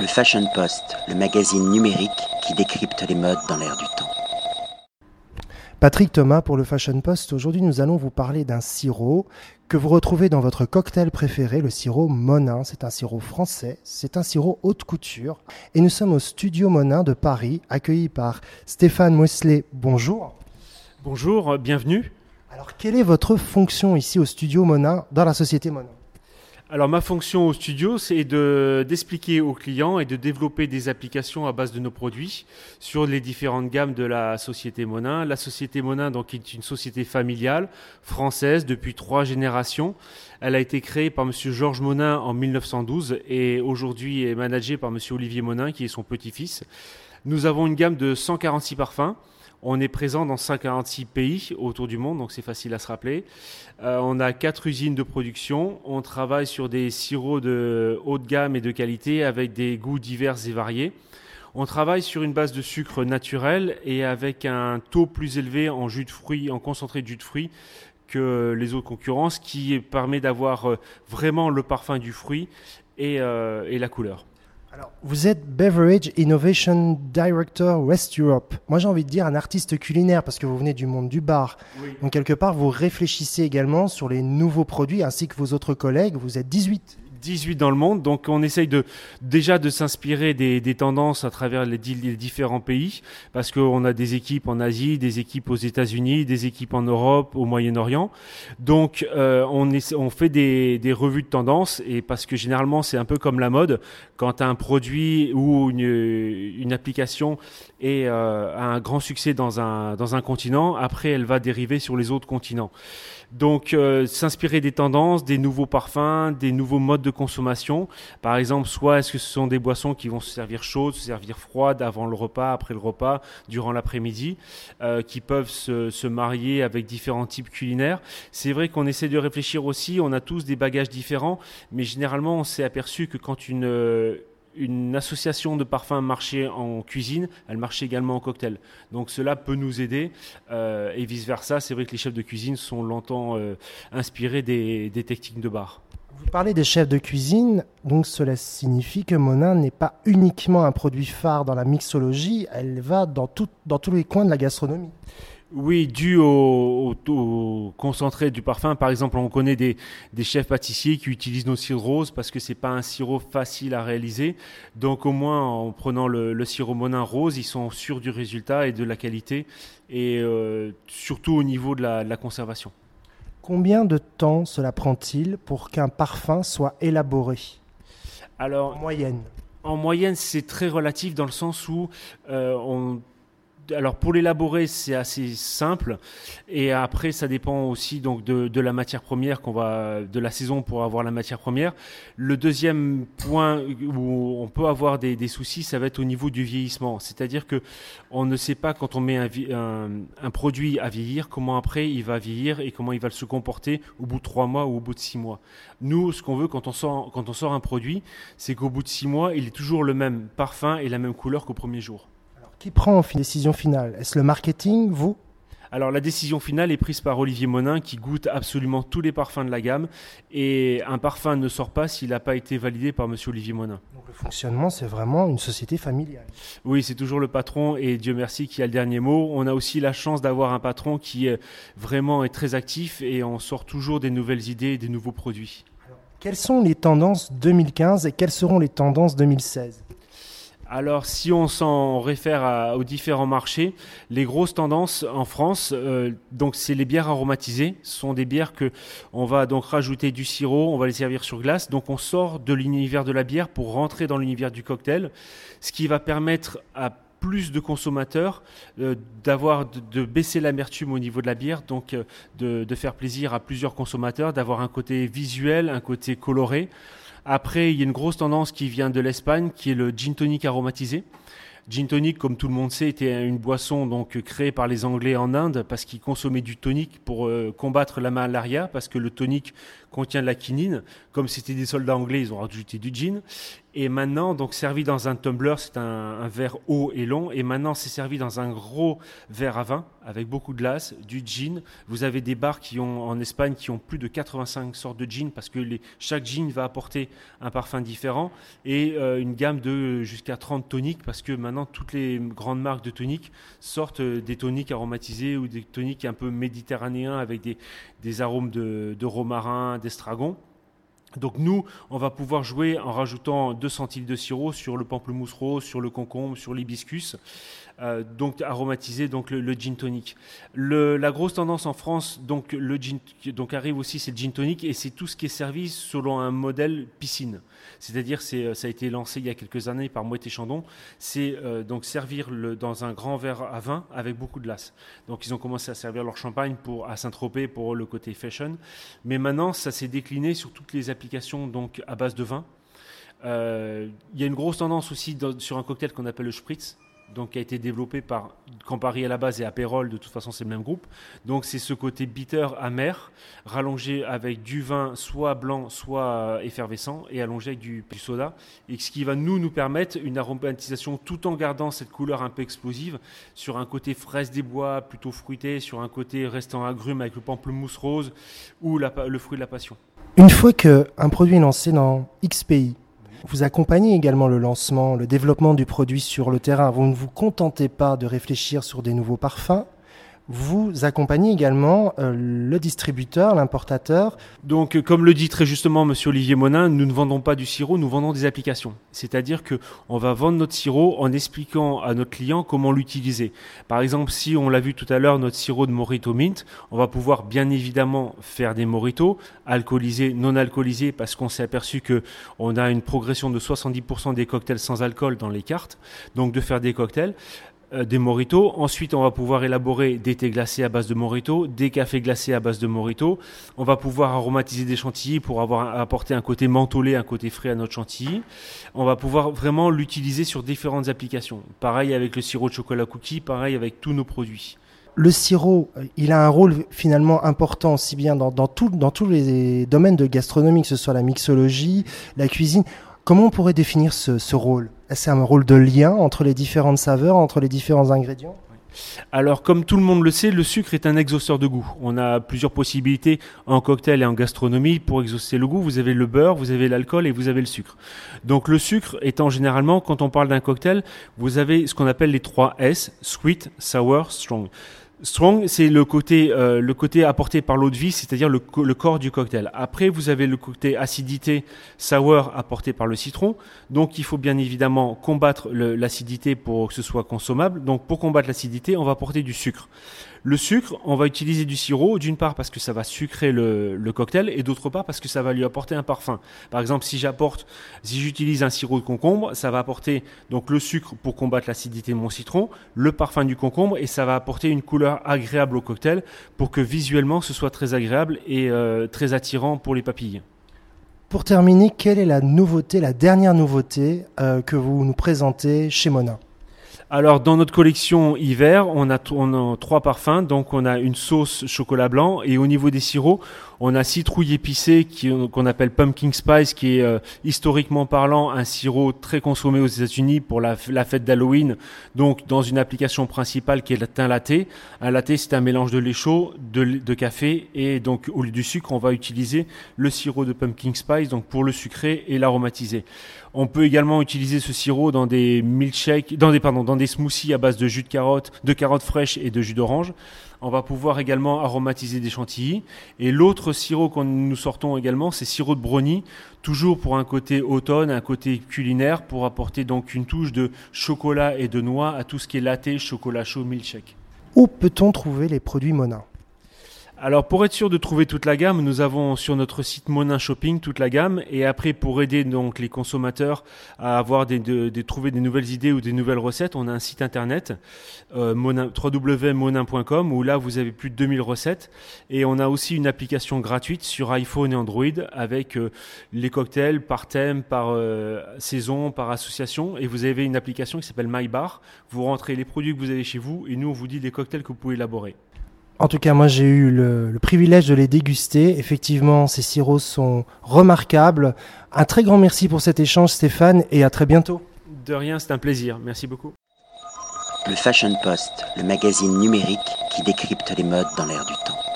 Le Fashion Post, le magazine numérique qui décrypte les modes dans l'air du temps. Patrick Thomas pour le Fashion Post. Aujourd'hui, nous allons vous parler d'un sirop que vous retrouvez dans votre cocktail préféré, le sirop Monin. C'est un sirop français, c'est un sirop haute couture. Et nous sommes au studio Monin de Paris, accueillis par Stéphane Moisselet. Bonjour. Bonjour, bienvenue. Alors, quelle est votre fonction ici au studio Monin, dans la société Monin? Alors ma fonction au studio, c'est de, d'expliquer aux clients et de développer des applications à base de nos produits sur les différentes gammes de la société Monin. La société Monin donc, est une société familiale française depuis trois générations. Elle a été créée par Monsieur Georges Monin en 1912 et aujourd'hui est managée par Monsieur Olivier Monin qui est son petit-fils. Nous avons une gamme de 146 parfums on est présent dans 146 pays autour du monde, donc c'est facile à se rappeler. Euh, on a quatre usines de production. On travaille sur des sirops de haut de gamme et de qualité avec des goûts divers et variés. On travaille sur une base de sucre naturel et avec un taux plus élevé en jus de fruits, en concentré de jus de fruits que les autres concurrents, ce qui permet d'avoir euh, vraiment le parfum du fruit et, euh, et la couleur. Alors, vous êtes Beverage Innovation Director West Europe. Moi, j'ai envie de dire un artiste culinaire parce que vous venez du monde du bar. Donc, quelque part, vous réfléchissez également sur les nouveaux produits ainsi que vos autres collègues. Vous êtes 18. 18 dans le monde. Donc on essaye de déjà de s'inspirer des, tendances à travers les, différents pays, parce qu'on a des équipes en Asie, des équipes aux États-Unis, des équipes en Europe, au Moyen-Orient. Donc euh, on, est, on fait des, revues de tendances, et parce que généralement c'est un peu comme la mode, quand un produit ou une, application est, euh, un grand succès dans un, dans un continent, après elle va dériver sur les autres continents. Donc, euh, s'inspirer des tendances, des nouveaux parfums, des nouveaux modes de consommation. Par exemple, soit est-ce que ce sont des boissons qui vont se servir chaudes, se servir froides avant le repas, après le repas, durant l'après-midi, euh, qui peuvent se, marier avec différents types culinaires. C'est vrai qu'on essaie de réfléchir aussi. On a tous des bagages différents, mais généralement, on s'est aperçu que quand une association de parfums marchait en cuisine, elle marchait également en cocktail. Donc cela peut nous aider euh, et vice-versa. C'est vrai que les chefs de cuisine sont longtemps euh, inspirés des, techniques de bar. Vous parlez des chefs de cuisine, donc cela signifie que Monin n'est pas uniquement un produit phare dans la mixologie, elle va dans, tous les coins de la gastronomie. Oui, dû au, concentré du parfum. Par exemple, on connaît des, chefs pâtissiers qui utilisent nos sirops roses parce que c'est pas un sirop facile à réaliser. Donc, au moins, en prenant le, sirop Monin rose, ils sont sûrs du résultat et de la qualité, et euh, surtout au niveau de la conservation. Combien de temps cela prend-il pour qu'un parfum soit élaboré Alors, en moyenne. En moyenne, c'est très relatif dans le sens où euh, on alors pour l'élaborer, c'est assez simple. Et après, ça dépend aussi donc de, la matière première qu'on va, de la saison pour avoir la matière première. Le deuxième point où on peut avoir des, soucis, ça va être au niveau du vieillissement. C'est-à-dire que on ne sait pas quand on met un, produit à vieillir, comment après il va vieillir et comment il va se comporter au bout de trois mois ou au bout de six mois. Nous, ce qu'on veut quand on sort, quand on sort un produit, c'est qu'au bout de six mois, il est toujours le même parfum et la même couleur qu'au premier jour. Qui prend la décision finale? Est-ce le marketing, vous? Alors la décision finale est prise par Olivier Monin qui goûte absolument tous les parfums de la gamme et un parfum ne sort pas s'il n'a pas été validé par monsieur Olivier Monin. Donc le fonctionnement c'est vraiment une société familiale. Oui, c'est toujours le patron et Dieu merci qui a le dernier mot. On a aussi la chance d'avoir un patron qui est vraiment est très actif et on sort toujours des nouvelles idées et des nouveaux produits. Alors, quelles sont les tendances 2015 et quelles seront les tendances 2016 alors, si on s'en réfère aux différents marchés, les grosses tendances en France, euh, donc c'est les bières aromatisées. Ce sont des bières que on va donc rajouter du sirop, on va les servir sur glace. Donc, on sort de l'univers de la bière pour rentrer dans l'univers du cocktail, ce qui va permettre à plus de consommateurs, euh, d'avoir de, baisser l'amertume au niveau de la bière, donc euh, de, faire plaisir à plusieurs consommateurs, d'avoir un côté visuel, un côté coloré. Après, il y a une grosse tendance qui vient de l'Espagne, qui est le gin tonic aromatisé. Gin tonic, comme tout le monde sait, était une boisson donc créée par les Anglais en Inde parce qu'ils consommaient du tonic pour euh, combattre la malaria, parce que le tonic contient de la quinine. Comme c'était des soldats anglais, ils ont rajouté du gin. Et maintenant, donc servi dans un tumbler, c'est un, verre haut et long. Et maintenant, c'est servi dans un gros verre à vin avec beaucoup de glace, du gin. Vous avez des bars qui ont en Espagne qui ont plus de 85 sortes de gin parce que chaque gin va apporter un parfum différent et euh, une gamme de jusqu'à 30 toniques parce que maintenant toutes les grandes marques de toniques sortent euh, des toniques aromatisés ou des toniques un peu méditerranéens avec des, des arômes de romarin, d'estragon. Donc nous, on va pouvoir jouer en rajoutant 2 centilitres de sirop sur le pamplemousse rose, sur le concombre, sur l'hibiscus. Euh, donc aromatiser donc le, gin tonic. la grosse tendance en France, donc le gin, donc arrive aussi, c'est le gin tonic et c'est tout ce qui est servi selon un modèle piscine. C'est-à-dire, c'est, euh, ça a été lancé il y a quelques années par Moët et Chandon. C'est euh, donc servir le, dans un grand verre à vin avec beaucoup de glace. Donc ils ont commencé à servir leur champagne pour à Saint-Tropez pour le côté fashion, mais maintenant ça s'est décliné sur toutes les applications donc à base de vin. Il y a une grosse tendance aussi sur un cocktail qu'on appelle le spritz donc qui a été développé par Campari à la base et Aperol, de toute façon c'est le même groupe. Donc c'est ce côté bitter, amer, rallongé avec du vin soit blanc, soit effervescent, et allongé avec du, soda, et ce qui va nous nous permettre une aromatisation tout en gardant cette couleur un peu explosive sur un côté fraise des bois plutôt fruité, sur un côté restant agrume avec le pamplemousse rose ou le fruit de la passion. Une fois qu'un produit est lancé dans X pays, vous accompagnez également le lancement, le développement du produit sur le terrain. Vous ne vous contentez pas de réfléchir sur des nouveaux parfums, vous accompagnez également euh, le distributeur, l'importateur. Donc, euh, comme le dit très justement Monsieur Olivier Monin, nous ne vendons pas du sirop, nous vendons des applications. C'est-à-dire que on va vendre notre sirop en expliquant à notre client comment l'utiliser. Par exemple, si on l'a vu tout à l'heure, notre sirop de Morito Mint, on va pouvoir bien évidemment faire des moritos, alcoolisés, non alcoolisés, parce qu'on s'est aperçu que on a une progression de 70% des cocktails sans alcool dans les cartes. Donc, de faire des cocktails. Euh, des moritos. Ensuite, on va pouvoir élaborer des thés glacés à base de morito, des cafés glacés à base de morito. On va pouvoir aromatiser des chantilly pour avoir apporter un côté mentholé, un côté frais à notre chantilly. On va pouvoir vraiment l'utiliser sur différentes applications. Pareil avec le sirop de chocolat cookie, pareil avec tous nos produits. Le sirop, euh, il a un rôle finalement important aussi bien dans tous les domaines de gastronomie, que ce soit la mixologie, la cuisine. Comment on pourrait définir ce, rôle? Est-ce un rôle de lien entre les différentes saveurs, entre les différents ingrédients? Alors, comme tout le monde le sait, le sucre est un exhausteur de goût. On a plusieurs possibilités en cocktail et en gastronomie pour exaucer le goût. Vous avez le beurre, vous avez l'alcool et vous avez le sucre. Donc, le sucre étant généralement, quand on parle d'un cocktail, vous avez ce qu'on appelle les trois S, sweet, sour, strong. Strong, c'est le côté, euh, le côté apporté par l'eau de vie, c'est-à-dire le, le, corps du cocktail. Après, vous avez le côté acidité, sour, apporté par le citron. Donc, il faut bien évidemment combattre l'acidité pour que ce soit consommable. Donc, pour combattre l'acidité, on va apporter du sucre. Le sucre, on va utiliser du sirop, d'une part parce que ça va sucrer le, cocktail, et d'autre part parce que ça va lui apporter un parfum. Par exemple, si j'apporte, si j'utilise un sirop de concombre, ça va apporter donc le sucre pour combattre l'acidité de mon citron, le parfum du concombre, et ça va apporter une couleur agréable au cocktail pour que visuellement ce soit très agréable et euh, très attirant pour les papilles. Pour terminer, quelle est la nouveauté, la dernière nouveauté euh, que vous nous présentez chez Mona? Alors dans notre collection hiver, on a, trois parfums. Donc on a une sauce chocolat blanc et au niveau des sirops, on a citrouille épicée qu'on appelle pumpkin spice, qui est euh, historiquement parlant un sirop très consommé aux États-Unis pour la, fête d'Halloween. Donc dans une application principale qui est un latte. Un latte, c'est un mélange de lait chaud, de, café et donc au lieu du sucre, on va utiliser le sirop de pumpkin spice, donc pour le sucrer et l'aromatiser. On peut également utiliser ce sirop dans des milkshakes, dans des pardon, des smoothies à base de jus de carotte, de carottes fraîches et de jus d'orange. On va pouvoir également aromatiser des chantilly. Et l'autre sirop que nous sortons également, c'est sirop de brownie, toujours pour un côté automne, un côté culinaire, pour apporter donc une touche de chocolat et de noix à tout ce qui est latte, chocolat chaud, milkshake. Où peut-on trouver les produits Mona alors pour être sûr de trouver toute la gamme, nous avons sur notre site Monin Shopping toute la gamme et après pour aider donc les consommateurs à avoir des, de, trouver des nouvelles idées ou des nouvelles recettes, on a un site internet euh, www.monin.com où là vous avez plus de 2000 recettes et on a aussi une application gratuite sur iPhone et Android avec euh, les cocktails par thème, par euh, saison, par association et vous avez une application qui s'appelle MyBar. Vous rentrez les produits que vous avez chez vous et nous on vous dit les cocktails que vous pouvez élaborer. En tout cas, moi j'ai eu le, privilège de les déguster. Effectivement, ces sirops sont remarquables. Un très grand merci pour cet échange, Stéphane, et à très bientôt. De rien, c'est un plaisir. Merci beaucoup. Le Fashion Post, le magazine numérique qui décrypte les modes dans l'air du temps.